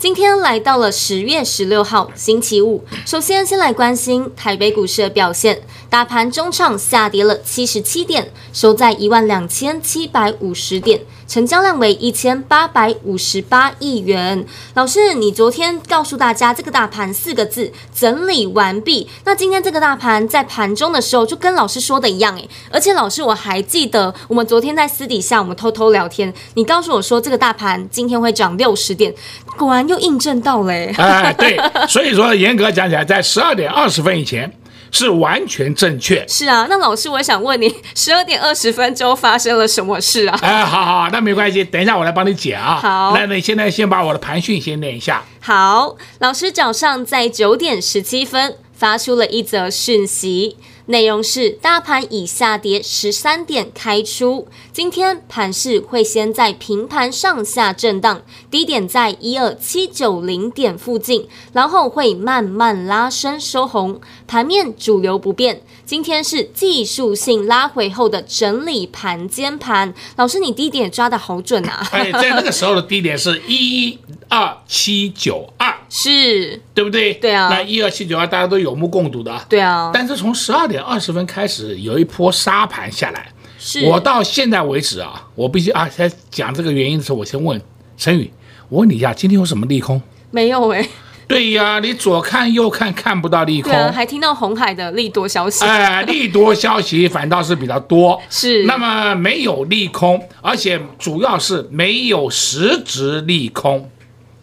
今天来到了十月十六号星期五，首先先来关心台北股市的表现，大盘中场下跌了七十七点，收在一万两千七百五十点。成交量为一千八百五十八亿元。老师，你昨天告诉大家这个大盘四个字整理完毕。那今天这个大盘在盘中的时候就跟老师说的一样诶，而且老师我还记得我们昨天在私底下我们偷偷聊天，你告诉我说这个大盘今天会涨六十点，果然又印证到了。哎，对，所以说严格讲起来，在十二点二十分以前。是完全正确。是啊，那老师，我想问你，十二点二十分钟发生了什么事啊？哎，好好，那没关系，等一下我来帮你解啊。好，那你现在先把我的盘讯先念一下。好，老师早上在九点十七分发出了一则讯息。内容是大盘以下跌十三点开出，今天盘势会先在平盘上下震荡，低点在一二七九零点附近，然后会慢慢拉升收红。盘面主流不变，今天是技术性拉回后的整理盘间盘。老师，你低点抓得好准啊！哎，在那个时候的低点是一二七九二，是对不对？对啊，那一二七九二大家都有目共睹的。对啊，但是从十二点。二十分开始有一波杀盘下来，是我到现在为止啊，我必须啊，在讲这个原因的时候，我先问陈宇，我问你一下，今天有什么利空？没有哎、欸。对呀，你左看右看看不到利空，还听到红海的利多消息。哎，利多消息反倒是比较多，是。那么没有利空，而且主要是没有实质利空，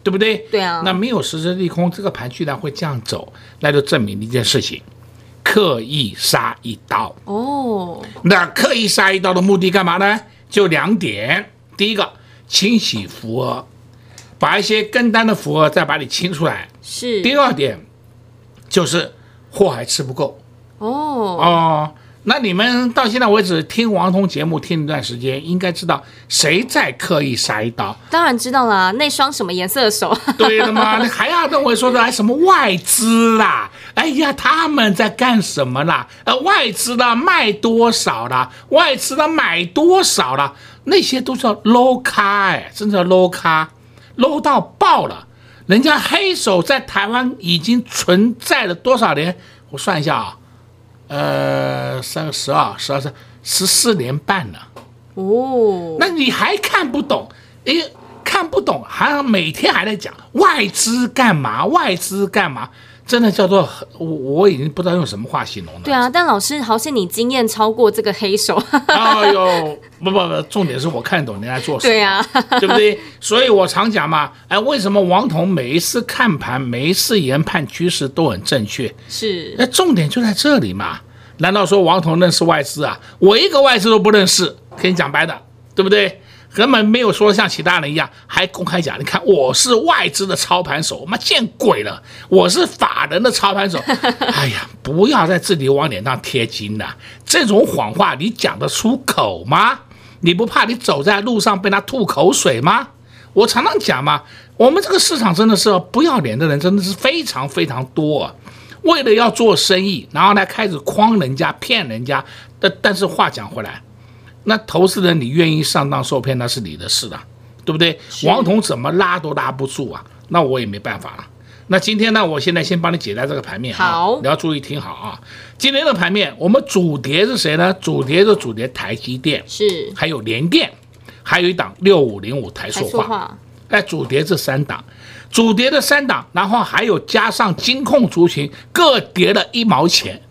对不对？对啊。那没有实质利空，这个盘居然会这样走，那就证明一件事情。刻意杀一刀哦，那刻意杀一刀的目的干嘛呢？就两点，第一个清洗浮额，把一些跟单的浮额再把你清出来。是。第二点就是货还吃不够。哦哦。那你们到现在为止听王彤节目听一段时间，应该知道谁在刻意杀一刀？当然知道啦，那双什么颜色的手？对了嘛，你还要跟我说的什么外资啦？哎呀，他们在干什么啦？呃，外资的卖多少啦？外资的买多少啦？那些都叫 low 咖哎，真的 low 咖，low 到爆了。人家黑手在台湾已经存在了多少年？我算一下啊。呃，三个十二，十二三十四年半了，哦，那你还看不懂？诶，看不懂，还每天还在讲外资干嘛？外资干嘛？真的叫做我我已经不知道用什么话形容了。对啊，但老师好像你经验超过这个黑手。哎呦，不不不，重点是我看懂人家做什么。对啊，对不对？所以我常讲嘛，哎，为什么王彤每一次看盘，每一次研判趋势都很正确？是，那重点就在这里嘛。难道说王彤认识外资啊？我一个外资都不认识，跟你讲白的，对不对？根本没有说像其他人一样，还公开讲，你看我是外资的操盘手，妈见鬼了！我是法人的操盘手。哎呀，不要在自己往脸上贴金了，这种谎话你讲得出口吗？你不怕你走在路上被他吐口水吗？我常常讲嘛，我们这个市场真的是不要脸的人真的是非常非常多啊。为了要做生意，然后呢开始诓人家、骗人家。但但是话讲回来。那投资人，你愿意上当受骗，那是你的事了，对不对？王彤怎么拉都拉不住啊，那我也没办法了。那今天呢，我现在先帮你解答这个盘面啊，好，你要注意听好啊。今天的盘面，我们主跌是谁呢？主跌是主跌台积电，是，还有联电，还有一档六五零五台塑化，哎，主跌这三档，主跌的三档，然后还有加上金控族群各跌了一毛钱。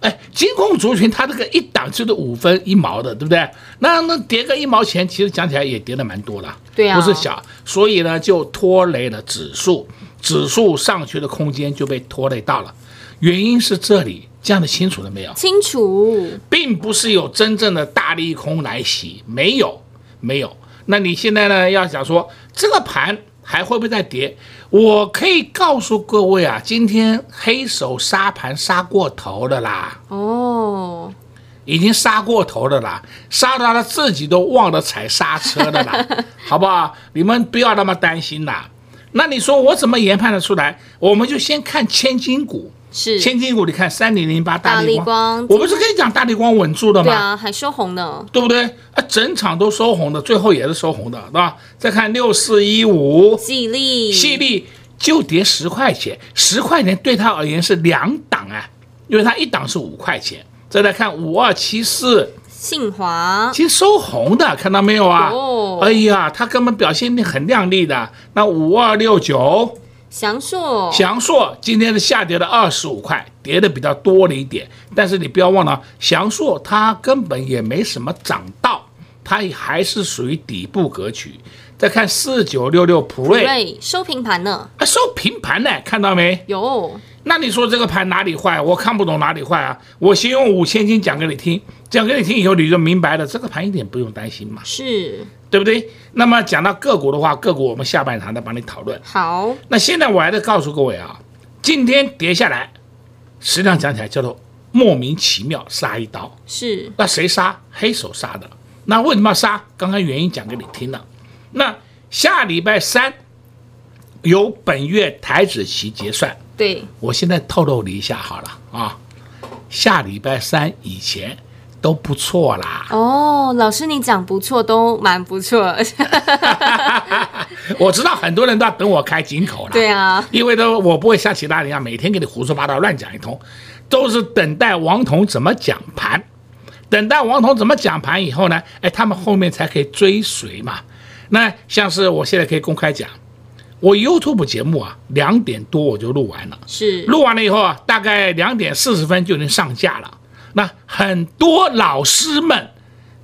哎，金控族群它这个一档就是五分一毛的，对不对？那那跌个一毛钱，其实讲起来也跌得蛮多了，对啊，不是小，所以呢就拖累了指数，指数上去的空间就被拖累到了。原因是这里，这样的清楚了没有？清楚，并不是有真正的大利空来袭，没有，没有。那你现在呢？要想说这个盘还会不会再跌？我可以告诉各位啊，今天黑手杀盘杀过头的啦。哦，已经杀过头的啦，杀到他自己都忘了踩刹车的啦，好不好？你们不要那么担心啦。那你说我怎么研判得出来？我们就先看千金股。是千金股，你看三零零八大力光，我不是跟你讲大力光稳住的吗？对啊，还收红呢，对不对？啊，整场都收红的，最后也是收红的，对吧？再看六四一五，细粒，细粒就跌十块钱，十块钱对他而言是两档啊，因为它一档是五块钱。再来看五二七四，信华，其实收红的，看到没有啊？哦，哎呀，它根本表现力很靓丽的。那五二六九。祥硕，祥硕今天是下跌了二十五块，跌的比较多了一点。但是你不要忘了，祥硕它根本也没什么涨到，它也还是属于底部格局。再看四九六六普瑞，对，收平盘呢？啊，收平盘呢？看到没？有。那你说这个盘哪里坏？我看不懂哪里坏啊！我先用五千金讲给你听，讲给你听以后你就明白了。这个盘一点不用担心嘛。是。对不对？那么讲到个股的话，个股我们下半场再帮你讨论。好，那现在我还得告诉各位啊，今天跌下来，实际上讲起来叫做莫名其妙杀一刀。是，那谁杀？黑手杀的。那为什么要杀？刚刚原因讲给你听了。那下礼拜三有本月台子期结算。对，我现在透露你一下好了啊，下礼拜三以前。都不错啦。哦，老师你讲不错，都蛮不错。我知道很多人都要等我开金口了。对啊，因为都我不会像其他人一样每天给你胡说八道乱讲一通，都是等待王彤怎么讲盘，等待王彤怎么讲盘以后呢，哎，他们后面才可以追随嘛。那像是我现在可以公开讲，我 YouTube 节目啊，两点多我就录完了，是录完了以后啊，大概两点四十分就能上架了。那很多老师们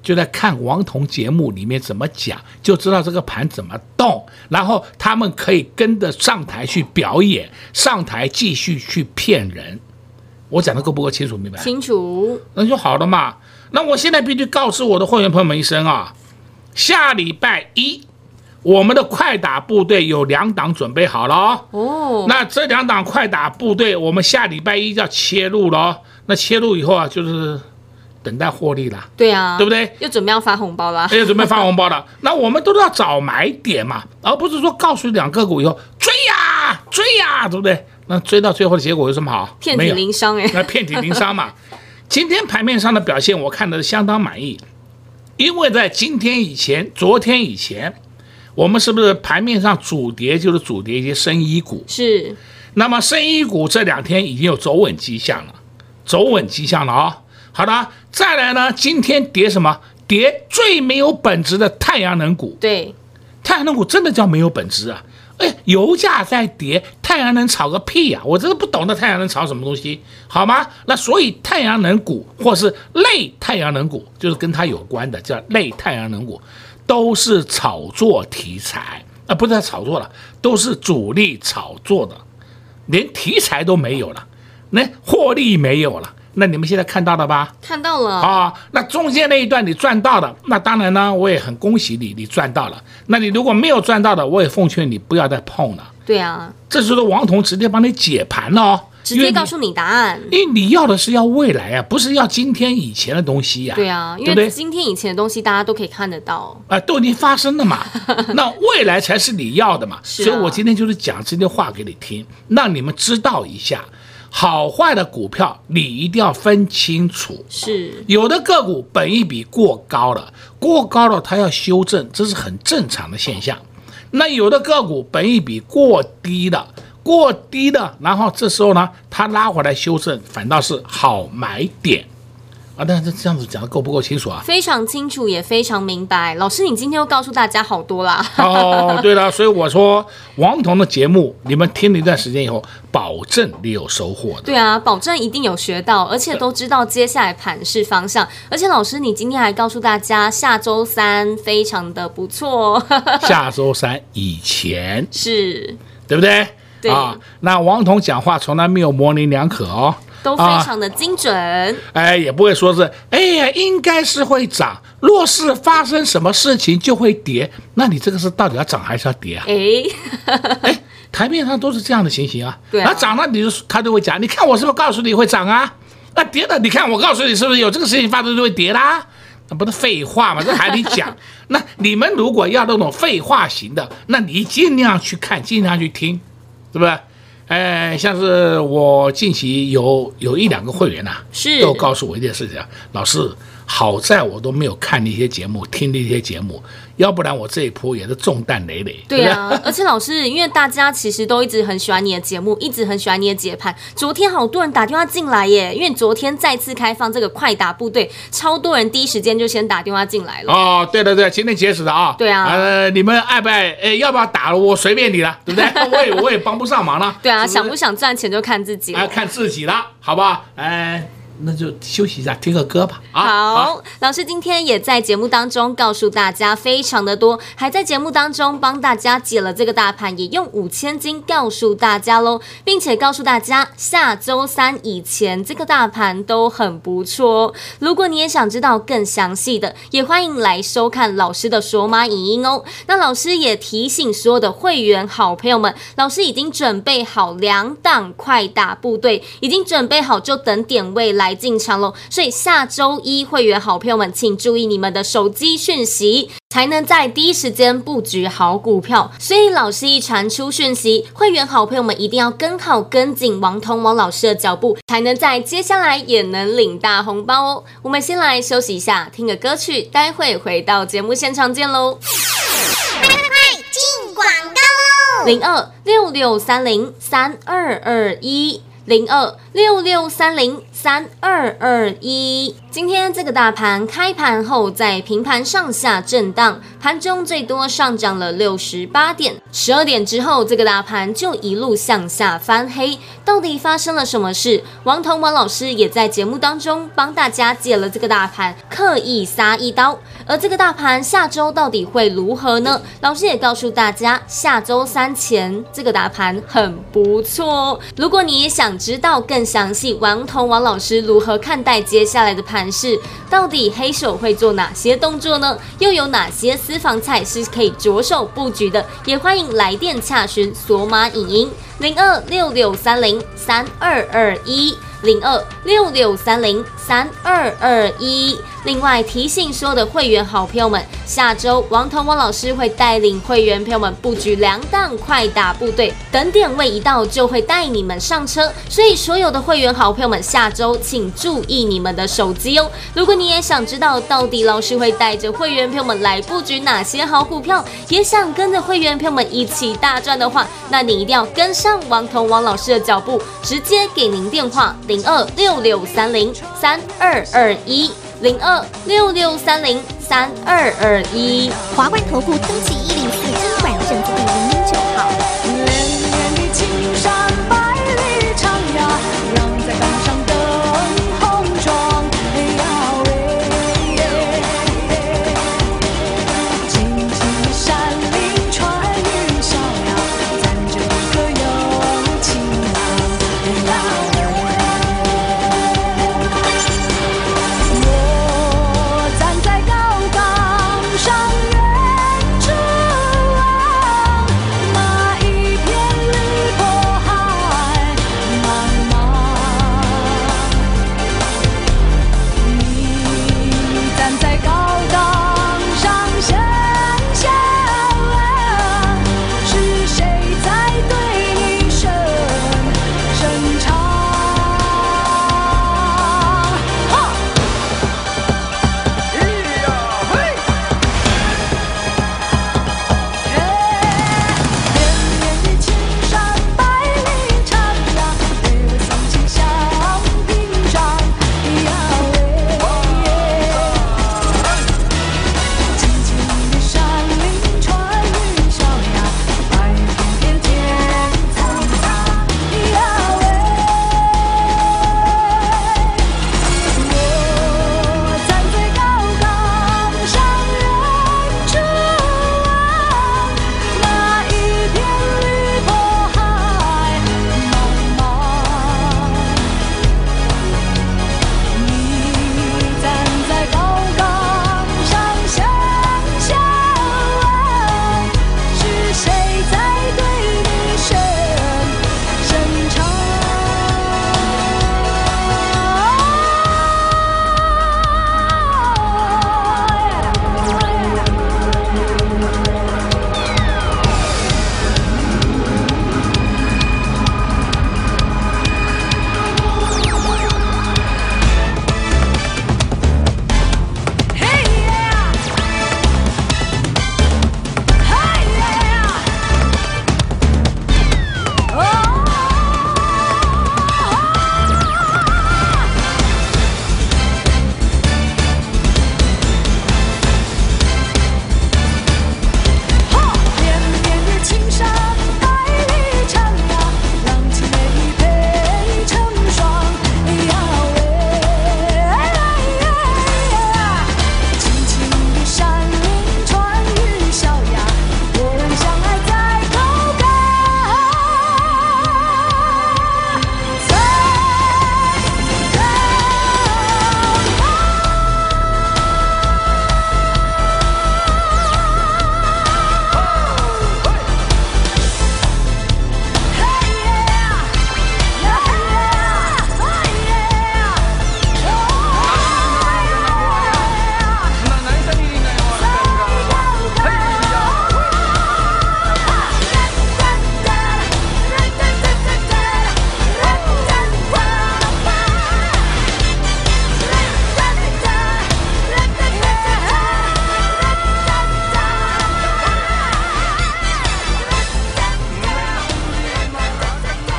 就在看王彤节目里面怎么讲，就知道这个盘怎么动，然后他们可以跟着上台去表演，上台继续去骗人。我讲的够不够清楚明白？清楚，那就好了嘛。那我现在必须告诉我的会员朋友们一声啊，下礼拜一我们的快打部队有两档准备好了哦。哦，那这两档快打部队，我们下礼拜一就要切入了哦。那切入以后啊，就是等待获利啦。对啊，对不对？又准备要发红包了。又准备发红包了。那我们都是要找买点嘛，而不是说告诉两个股以后追呀追呀，对不对？那追到最后的结果有什么好？遍体鳞伤哎。那遍体鳞伤嘛。今天盘面上的表现，我看的相当满意，因为在今天以前、昨天以前，我们是不是盘面上主跌就是主跌一些深一股？是。那么深一股这两天已经有走稳迹象了。走稳迹象了啊、哦，好的，再来呢，今天跌什么？跌最没有本质的太阳能股。对，太阳能股真的叫没有本质啊！哎，油价在跌，太阳能炒个屁呀、啊！我真的不懂得太阳能炒什么东西，好吗？那所以太阳能股或是类太阳能股，就是跟它有关的，叫类太阳能股，都是炒作题材啊，不是在炒作了，都是主力炒作的，连题材都没有了。那获利没有了，那你们现在看到了吧？看到了啊，那中间那一段你赚到了，那当然呢，我也很恭喜你，你赚到了。那你如果没有赚到的，我也奉劝你不要再碰了。对啊，这时候王彤直接帮你解盘了哦，直接告诉你答案。因为你要的是要未来啊，不是要今天以前的东西呀。对啊，因为今天以前的东西大家都可以看得到啊，都已经发生了嘛。那未来才是你要的嘛。所以我今天就是讲这些话给你听，让你们知道一下。好坏的股票，你一定要分清楚。是有的个股本一比过高了，过高了它要修正，这是很正常的现象。那有的个股本一比过低的，过低的，然后这时候呢，它拉回来修正，反倒是好买点。啊，但是这样子讲的够不够清楚啊？非常清楚，也非常明白。老师，你今天又告诉大家好多啦。哦，对了，所以我说王彤的节目，你们听了一段时间以后，保证你有收获的。对啊，保证一定有学到，而且都知道接下来盘势方向。而且老师，你今天还告诉大家，下周三非常的不错。下周三以前 是，对不对？对啊，那王彤讲话从来没有模棱两可哦。都非常的精准。啊、哎，也不会说是，哎呀，应该是会涨。若是发生什么事情就会跌，那你这个是到底要涨还是要跌啊？哎，哎，台面上都是这样的情形啊。对啊。那涨了，你就他就会讲，你看我是不是告诉你会涨啊？那跌了，你看我告诉你是不是有这个事情发生就会跌啦？那不是废话吗？这还得讲？那你们如果要那种废话型的，那你尽量去看，尽量去听，是不是？哎，像是我近期有有一两个会员呐、啊，是都告诉我一件事情，老师。好在我都没有看那些节目，听那些节目，要不然我这一波也是重担累累。对啊，对而且老师，因为大家其实都一直很喜欢你的节目，一直很喜欢你的解盘。昨天好多人打电话进来耶，因为昨天再次开放这个快打部队，超多人第一时间就先打电话进来了。哦，对对对，今天截止的啊。对啊。呃，你们爱不爱？哎，要不要打了？我随便你了，对不对？我也我也帮不上忙了。对啊，是是想不想赚钱就看自己。啊，看自己了，好不好？哎。那就休息一下，听个歌吧。好，好，老师今天也在节目当中告诉大家非常的多，还在节目当中帮大家解了这个大盘，也用五千金告诉大家喽，并且告诉大家下周三以前这个大盘都很不错。如果你也想知道更详细的，也欢迎来收看老师的索马影音哦。那老师也提醒所有的会员好朋友们，老师已经准备好两档快打部队，已经准备好，就等点位来。来进场喽，所以下周一会员好朋友们，请注意你们的手机讯息，才能在第一时间布局好股票。所以老师一传出讯息，会员好朋友们一定要跟好跟紧王彤王老师的脚步，才能在接下来也能领大红包哦。我们先来休息一下，听个歌曲，待会回到节目现场见喽。快快快进广告喽！零二六六三零三二二一。零二六六三零三二二一，今天这个大盘开盘后在平盘上下震荡，盘中最多上涨了六十八点。十二点之后，这个大盘就一路向下翻黑，到底发生了什么事？王彤王老师也在节目当中帮大家解了这个大盘，刻意杀一刀。而这个大盘下周到底会如何呢？老师也告诉大家，下周三前这个大盘很不错。如果你也想知道更详细，王彤王老师如何看待接下来的盘是，到底黑手会做哪些动作呢？又有哪些私房菜是可以着手布局的？也欢迎来电洽询索马影音零二六六三零三二二一零二六六三零三二二一。另外提醒所有的会员好朋友们，下周王彤王老师会带领会员朋友们布局两档快打部队，等点位一到就会带你们上车。所以所有的会员好朋友们，下周请注意你们的手机哦。如果你也想知道到底老师会带着会员朋友们来布局哪些好股票，也想跟着会员朋友们一起大赚的话，那你一定要跟上王彤王老师的脚步，直接给您电话零二六六三零三二二一。零二六六三零三二二一，华冠投顾登记一零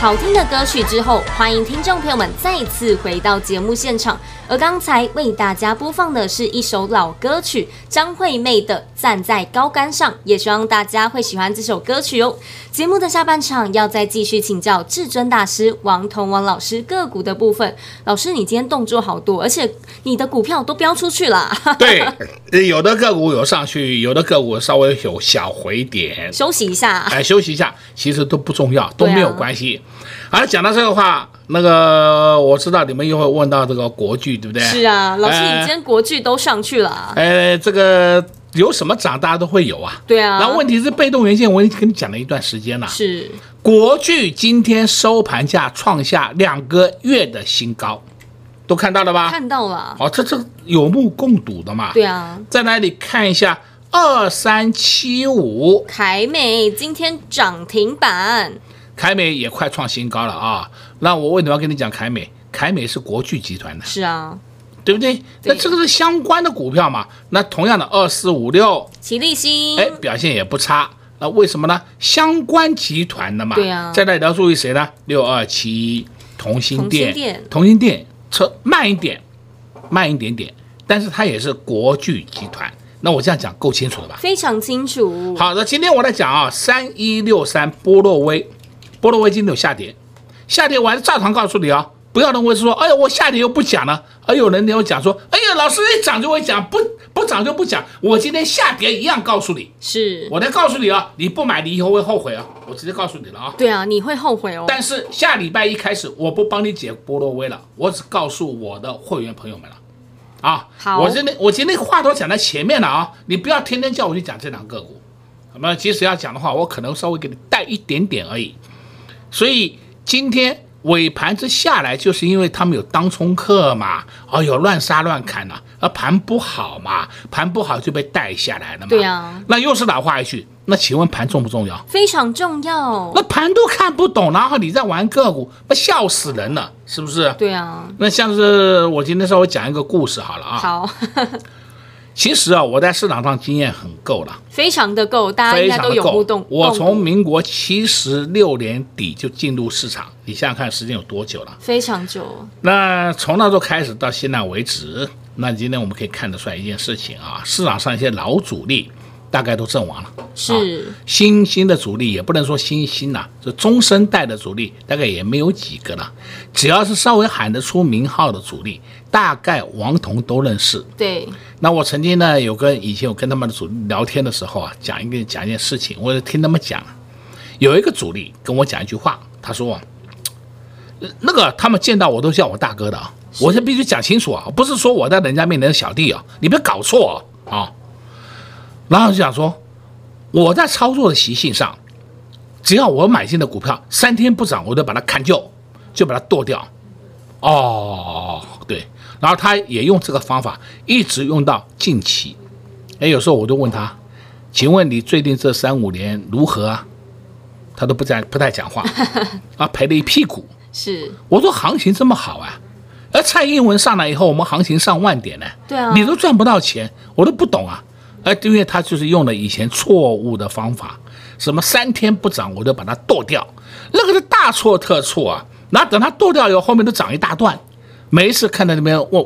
好听的歌曲之后，欢迎听众朋友们再次回到节目现场。而刚才为大家播放的是一首老歌曲，张惠妹的《站在高杆上》，也希望大家会喜欢这首歌曲哦。节目的下半场要再继续请教至尊大师王同王老师个股的部分。老师，你今天动作好多，而且你的股票都飙出去了。对，有的个股有上去，有的个股稍微有小回点，休息一下。哎，休息一下，其实都不重要，都没有关系。好，讲到这个话。那个我知道你们又会问到这个国剧，对不对？是啊，老师，你今天国剧都上去了。哎，这个有什么涨，大家都会有啊。对啊。那问题是被动元件，我已经跟你讲了一段时间了。是。国剧今天收盘价创下两个月的新高，都看到了吧？看到了。哦，这这有目共睹的嘛。对啊。在那里看一下？二三七五，凯美今天涨停板。凯美也快创新高了啊！那我为什么要跟你讲凯美？凯美是国巨集团的，是啊，对不对？对，那这个是相关的股票嘛？那同样的二四五六，奇力新，哎，表现也不差。那为什么呢？相关集团的嘛。对啊。再来要注意谁呢？六二七同心电，同心店，同心电车慢一点，慢一点点，但是它也是国巨集团。那我这样讲够清楚了吧？非常清楚。好的，今天我来讲啊，三一六三波洛威。波罗威今天有下跌，下跌我还是照常告诉你啊，不要认为说，哎呀，我下跌又不讲了，而有人跟我讲说，哎呀，老师一涨就会讲，不不涨就不讲，我今天下跌一样告诉你，是。我来告诉你啊，你不买你以后会后悔啊，我直接告诉你了啊，对啊，你会后悔哦。但是下礼拜一开始，我不帮你解波罗威了，我只告诉我的会员朋友们了，啊，好，我今天我今天话都讲在前面了啊，你不要天天叫我去讲这两个股，那么即使要讲的话，我可能稍微给你带一点点而已。所以今天尾盘之下来，就是因为他们有当冲客嘛，哦，有乱杀乱砍呐、啊，而盘不好嘛，盘不好就被带下来了嘛。对呀，那又是老话一句，那请问盘重不重要？非常重要。那盘都看不懂，然后你在玩个股，那笑死人了，是不是？对啊。那像是我今天稍微讲一个故事好了啊。好。其实啊，我在市场上经验很够了，非常的够，大家应该都有互动。我从民国七十六年底就进入市场，你想想看时间有多久了？非常久。那从那时候开始到现在为止，那今天我们可以看得出来一件事情啊，市场上一些老主力大概都阵亡了，是、啊、新兴的主力也不能说新兴呐、啊，就中生代的主力大概也没有几个了。只要是稍微喊得出名号的主力，大概王彤都认识。对。那我曾经呢，有跟以前我跟他们的主力聊天的时候啊，讲一个讲一件事情，我就听他们讲，有一个主力跟我讲一句话，他说，那个他们见到我都叫我大哥的啊，我就必须讲清楚啊，不是说我在人家面前的小弟啊，你别搞错啊，啊，然后就想说，我在操作的习性上，只要我买进的股票三天不涨，我就把它砍掉，就把它剁掉，哦，对。然后他也用这个方法一直用到近期，哎，有时候我就问他，请问你最近这三五年如何啊？他都不在，不太讲话，啊，赔了一屁股。是，我说行情这么好啊，而蔡英文上来以后，我们行情上万点呢，对啊，你都赚不到钱，我都不懂啊，哎，因为他就是用了以前错误的方法，什么三天不涨我就把它剁掉，那个是大错特错啊，那等它剁掉以后，后面都涨一大段。每一次看到那边万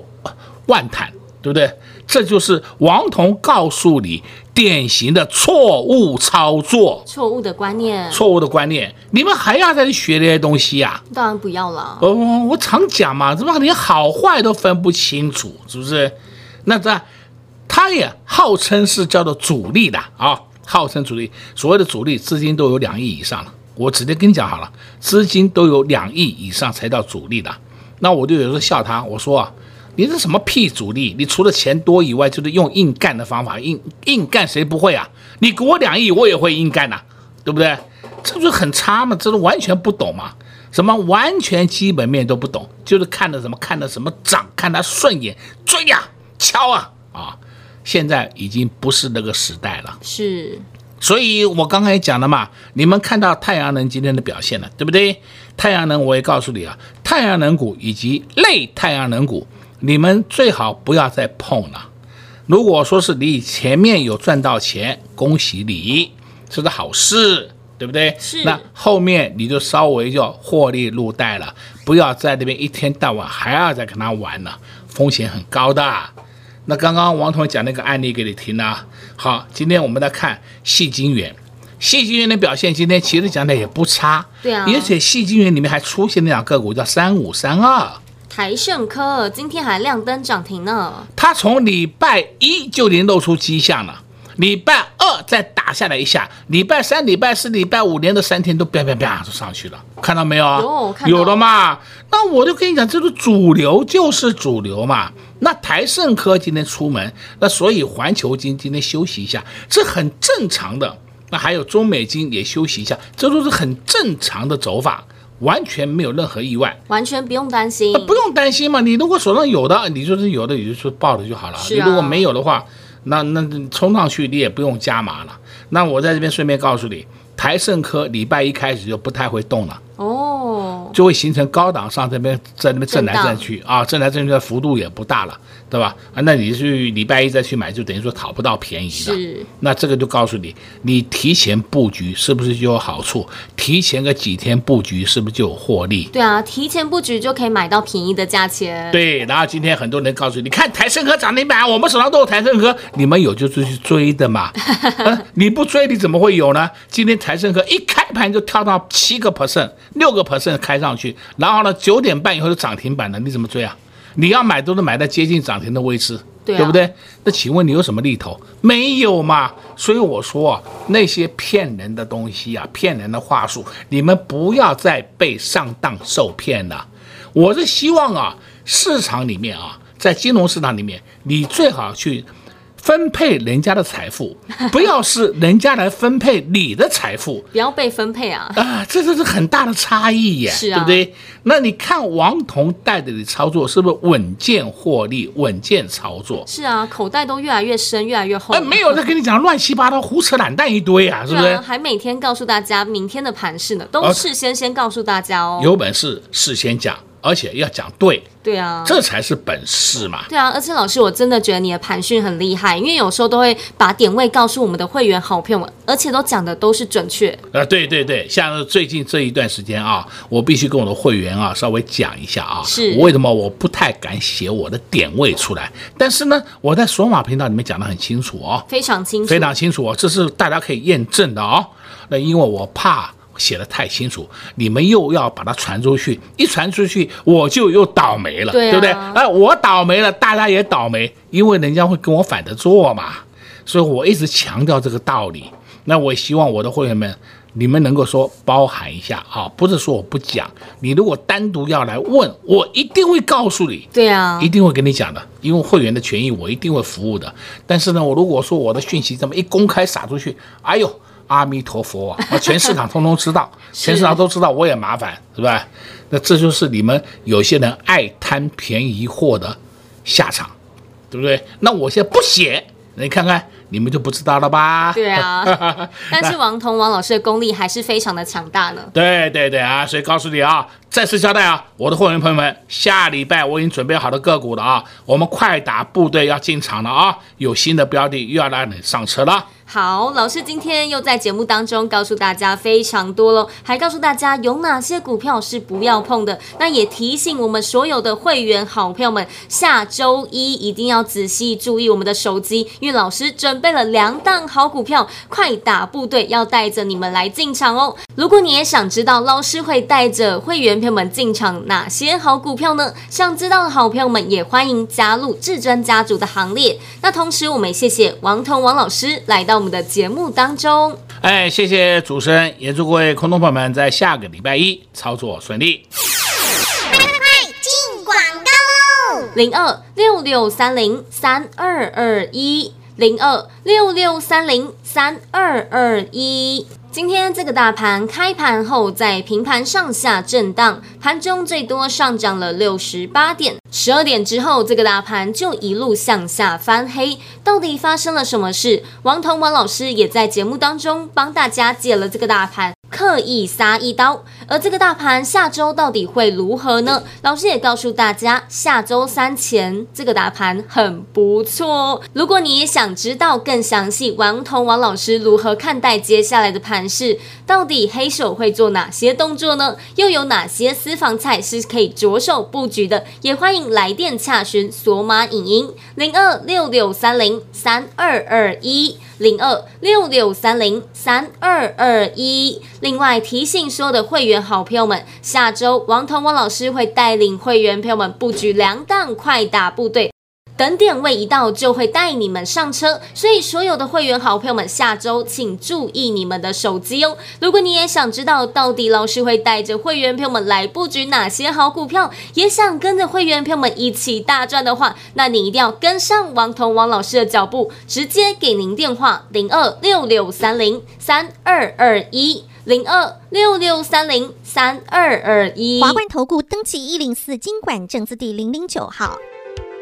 万谈，对不对？这就是王彤告诉你典型的错误操作，错误的观念，错误的观念。你们还要再去学这些东西呀、啊？当然不要了。哦，我常讲嘛，怎么连好坏都分不清楚，是不是？那这他也号称是叫做主力的啊、号称主力。所谓的主力，资金都有两亿以上了。我直接跟你讲好了，资金都有两亿以上才叫主力的。那我就有时候笑他，我说啊，你是什么屁主力？你除了钱多以外，就是用硬干的方法，硬硬干谁不会啊？你给我两亿，我也会硬干呐、对不对？这不是很差吗？这是完全不懂嘛？什么完全基本面都不懂，就是看的什么看的什么涨，看他顺眼追呀、敲啊啊！现在已经不是那个时代了，是。所以我刚才讲了嘛，你们看到太阳能今天的表现了，对不对？太阳能我也告诉你啊，太阳能股以及类太阳能股，你们最好不要再碰了。如果说是你前面有赚到钱，恭喜你，这是好事对不对？是。那后面你就稍微就获利入袋了，不要在那边一天到晚还要再跟他玩了，风险很高的。那刚刚王彤讲那个案例给你听了，好，今天我们来看细晶圆，细晶圆的表现今天其实讲的也不差，对啊，而且细晶圆里面还出现那两个股叫三五三二。台胜科今天还亮灯涨停呢，它从礼拜一就已经露出迹象了，礼拜二再打下来一下，礼拜三、礼拜四、礼拜五连着三天都啪啪啪就上去了，看到没有啊？有，有了嘛？那我就跟你讲，这个主流就是主流嘛。那台盛科今天出门，那所以环球金今天休息一下，这很正常的。那还有中美金也休息一下，这都是很正常的走法。完全没有任何意外，完全不用担心，不用担心嘛。你如果手上有的，你就是有的，你就说抱着就好了。啊、你如果没有的话，那那冲上去你也不用加码了。那我在这边顺便告诉你，台盛科礼拜一开始就不太会动了。哦，就会形成高档上这边在那边震来震去。啊，震来震去的幅度也不大了，对吧？啊，那你去礼拜一再去买，就等于说讨不到便宜的。是，那这个就告诉你，你提前布局是不是就有好处？提前个几天布局是不是就有获利？对啊，提前布局就可以买到便宜的价钱。对，然后今天很多人告诉你，你看台盛科涨停板，我们手上都有台盛科，你们有就是去追的嘛？啊，你不追你怎么会有呢？今天台盛科一开盘就跳到七个 percent。六个 percent 开上去，然后呢，九点半以后就涨停板了，你怎么追啊？你要买都是买在接近涨停的位置，对啊，对不对？那请问你有什么利头？没有嘛？所以我说啊，那些骗人的东西啊，骗人的话术，你们不要再被上当受骗了。我是希望啊，市场里面啊，在金融市场里面，你最好去。分配人家的财富，不要是人家来分配你的财富，不要被分配啊！啊，这就是很大的差异耶，是啊，对不对？那你看王彤带着你操作，是不是稳健获利、稳健操作？是啊，口袋都越来越深，越来越厚。哎，没有在跟你讲乱七八糟、胡扯懒蛋一堆啊，是不是？啊、还每天告诉大家明天的盘势呢，都事先先告诉大家哦。有本事事先讲。而且要讲对，对啊，这才是本事嘛。对啊，而且老师，我真的觉得你的盘讯很厉害，因为有时候都会把点位告诉我们的会员好朋友们，而且都讲的都是准确。呃，对对对，像最近这一段时间啊，我必须跟我的会员啊稍微讲一下啊，是我为什么我不太敢写我的点位出来，但是呢，我在索马频道里面讲的很清楚哦，非常清楚，非常清楚哦，这是大家可以验证的哦。那因为我怕。写的太清楚，你们又要把它传出去，一传出去我就又倒霉了，对，啊、对不对？哎，我倒霉了，大家也倒霉，因为人家会跟我反着做嘛。所以我一直强调这个道理。那我希望我的会员们，你们能够说包含一下啊，不是说我不讲。你如果单独要来问，我一定会告诉你，对啊，一定会跟你讲的，因为会员的权益我一定会服务的。但是呢，我如果说我的讯息这么一公开撒出去，哎呦。阿弥陀佛啊！全市场通通知道，全市场都知道，我也麻烦，是吧？那这就是你们有些人爱贪便宜货的下场，对不对？那我现在不写，你看看，你们就不知道了吧？对啊。但是王彤王老师的功力还是非常的强大呢。对对对啊！所以告诉你啊，再次交代啊，我的会员朋友们，下礼拜我已经准备好了个股了啊，我们快打部队要进场了啊，有新的标的又要让你上车了。好，老师今天又在节目当中告诉大家非常多喽，还告诉大家有哪些股票是不要碰的。那也提醒我们所有的会员好朋友们，下周一一定要仔细注意我们的手机，因为老师准备了两档好股票，快打部队要带着你们来进场哦。如果你也想知道老师会带着会员朋友们进场哪些好股票呢？想知道的好朋友们也欢迎加入至尊家族的行列。那同时，我们也谢谢王彤王老师来到我们的节目当中，哎，谢谢主持人，也祝各位空众朋友们在下个礼拜一操作顺利。快快进广告喽！零二六六三零三二二一，零二六六三零三二二一。今天这个大盘开盘后在平盘上下震荡，盘中最多上涨了六十八点。十二点之后，这个大盘就一路向下翻黑。到底发生了什么事？王彤王老师也在节目当中帮大家解了这个大盘，刻意杀一刀。而这个大盘下周到底会如何呢？老师也告诉大家，下周三前这个大盘很不错。如果你也想知道更详细，王彤王老师如何看待接下来的盘势，到底黑手会做哪些动作呢？又有哪些私房菜是可以着手布局的？也欢迎来电洽询索马影音零二六六三零三二二一。零二六六三零三二二一。另外提醒所有的会员好朋友们，下周王彤王老师会带领会员朋友们布局两档快打部队。等点位一到，就会带你们上车。所以，所有的会员好朋友们，下周请注意你们的手机哦。如果你也想知道到底老师会带着会员朋友们来布局哪些好股票，也想跟着会员朋友们一起大赚的话，那你一定要跟上王彤王老师的脚步，直接给您电话零二六六三零三二二一零二六六三零三二二一。华冠投顾登记一零四经管证字第零零九号。